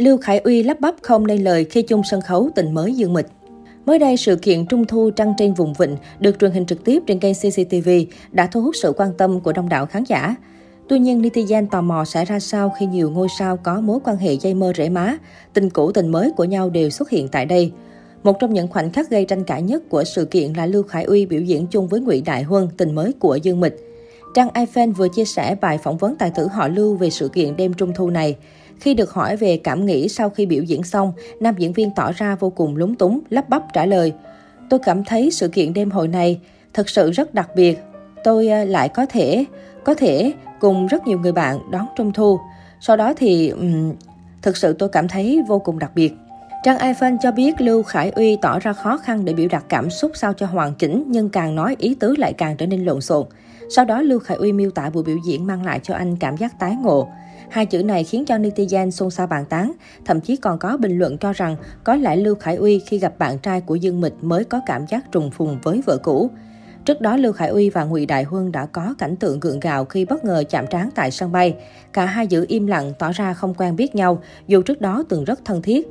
Lưu Khải Uy lắp bắp không nên lời khi chung sân khấu tình mới Dương Mịch. Mới đây, sự kiện Trung thu trăng trên vùng vịnh được truyền hình trực tiếp trên kênh CCTV đã thu hút sự quan tâm của đông đảo khán giả. Tuy nhiên, netizen tò mò sẽ ra sao khi nhiều ngôi sao có mối quan hệ dây mơ rễ má, tình cũ tình mới của nhau đều xuất hiện tại đây. Một trong những khoảnh khắc gây tranh cãi nhất của sự kiện là Lưu Khải Uy biểu diễn chung với Ngụy Đại Huân, tình mới của Dương Mịch. Trang iFan vừa chia sẻ bài phỏng vấn tài tử họ Lưu về sự kiện đêm trung thu này. Khi được hỏi về cảm nghĩ sau khi biểu diễn xong, nam diễn viên tỏ ra vô cùng lúng túng, lắp bắp trả lời. Tôi cảm thấy sự kiện đêm hội này thật sự rất đặc biệt. Tôi ờ, lại có thể, có thể cùng rất nhiều người bạn đón trung thu. Sau đó thì, um, thực sự tôi cảm thấy vô cùng đặc biệt. Trang iPhone cho biết Lưu Khải Uy tỏ ra khó khăn để biểu đạt cảm xúc sao cho hoàn chỉnh, nhưng càng nói ý tứ lại càng trở nên lộn xộn. Sau đó Lưu Khải Uy miêu tả buổi biểu diễn mang lại cho anh cảm giác tái ngộ. Hai chữ này khiến cho netizen xôn xao bàn tán, thậm chí còn có bình luận cho rằng có lẽ Lưu Khải Uy khi gặp bạn trai của Dương Mịch mới có cảm giác trùng phùng với vợ cũ. Trước đó, Lưu Khải Uy và Ngụy Đại Huân đã có cảnh tượng gượng gạo khi bất ngờ chạm trán tại sân bay. Cả hai giữ im lặng, tỏ ra không quen biết nhau, dù trước đó từng rất thân thiết.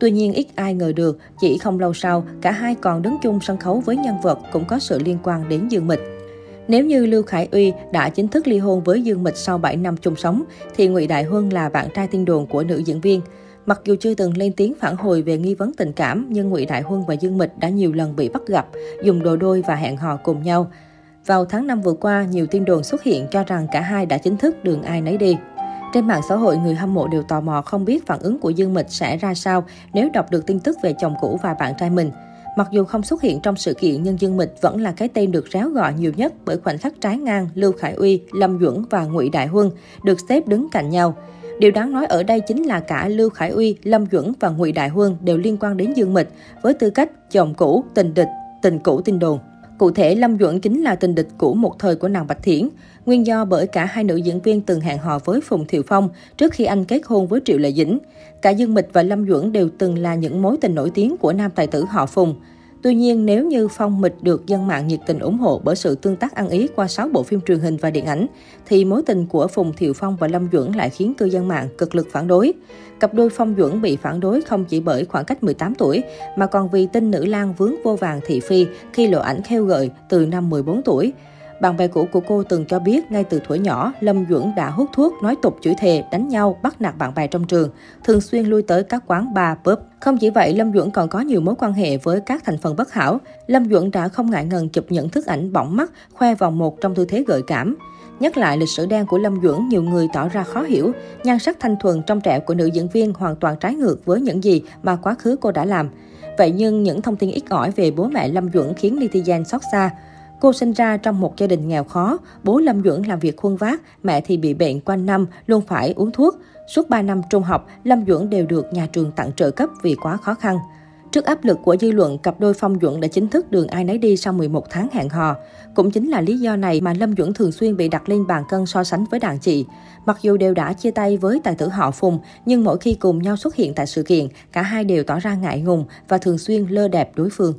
Tuy nhiên, ít ai ngờ được, chỉ không lâu sau, cả hai còn đứng chung sân khấu với nhân vật cũng có sự liên quan đến Dương Mịch. Nếu như Lưu Khải Uy đã chính thức ly hôn với Dương Mịch sau 7 năm chung sống, thì Ngụy Đại Huân là bạn trai tiên đồn của nữ diễn viên. Mặc dù chưa từng lên tiếng phản hồi về nghi vấn tình cảm, nhưng Ngụy Đại Huân và Dương Mịch đã nhiều lần bị bắt gặp, dùng đồ đôi và hẹn hò cùng nhau. Vào tháng 5 vừa qua, nhiều tin đồn xuất hiện cho rằng cả hai đã chính thức đường ai nấy đi. Trên mạng xã hội, người hâm mộ đều tò mò không biết phản ứng của Dương Mịch sẽ ra sao nếu đọc được tin tức về chồng cũ và bạn trai mình. Mặc dù không xuất hiện trong sự kiện, nhưng Dương Mịch vẫn là cái tên được ráo gọi nhiều nhất bởi khoảnh khắc trái ngang Lưu Khải Uy, Lâm Duẩn và Ngụy Đại Huân được xếp đứng cạnh nhau. Điều đáng nói ở đây chính là cả Lưu Khải Uy, Lâm Duẩn và Ngụy Đại Huân đều liên quan đến Dương Mịch với tư cách chồng cũ, tình địch, tình cũ tin đồn. Cụ thể, Lâm Duẩn chính là tình địch cũ một thời của nàng Bạch Thiển. Nguyên do bởi cả hai nữ diễn viên từng hẹn hò với Phùng Thiệu Phong trước khi anh kết hôn với Triệu Lệ Dĩnh. Cả Dương Mịch và Lâm Duẩn đều từng là những mối tình nổi tiếng của nam tài tử họ Phùng. Tuy nhiên, nếu như Phong Mịch được dân mạng nhiệt tình ủng hộ bởi sự tương tác ăn ý qua 6 bộ phim truyền hình và điện ảnh, thì mối tình của Phùng Thiệu Phong và Lâm Duẩn lại khiến cư dân mạng cực lực phản đối. Cặp đôi Phong Duẩn bị phản đối không chỉ bởi khoảng cách 18 tuổi, mà còn vì tin nữ lang vướng vô vàng thị phi khi lộ ảnh khêu gợi từ năm 14 tuổi. Bạn bè cũ của cô từng cho biết ngay từ tuổi nhỏ, Lâm Duẩn đã hút thuốc, nói tục chửi thề, đánh nhau, bắt nạt bạn bè trong trường, thường xuyên lui tới các quán bar, pub. Không chỉ vậy, Lâm Duẩn còn có nhiều mối quan hệ với các thành phần bất hảo. Lâm Duẩn đã không ngại ngần chụp những thức ảnh bỏng mắt, khoe vòng một trong tư thế gợi cảm. Nhắc lại lịch sử đen của Lâm Duẩn, nhiều người tỏ ra khó hiểu. Nhan sắc thanh thuần trong trẻo của nữ diễn viên hoàn toàn trái ngược với những gì mà quá khứ cô đã làm. Vậy nhưng những thông tin ít ỏi về bố mẹ Lâm Duẩn khiến netizen xót xa. Cô sinh ra trong một gia đình nghèo khó, bố Lâm Duẩn làm việc khuân vác, mẹ thì bị bệnh quanh năm, luôn phải uống thuốc. Suốt 3 năm trung học, Lâm Duẩn đều được nhà trường tặng trợ cấp vì quá khó khăn. Trước áp lực của dư luận, cặp đôi Phong Duẩn đã chính thức đường ai nấy đi sau 11 tháng hẹn hò. Cũng chính là lý do này mà Lâm Duẩn thường xuyên bị đặt lên bàn cân so sánh với đàn chị. Mặc dù đều đã chia tay với tài tử họ Phùng, nhưng mỗi khi cùng nhau xuất hiện tại sự kiện, cả hai đều tỏ ra ngại ngùng và thường xuyên lơ đẹp đối phương.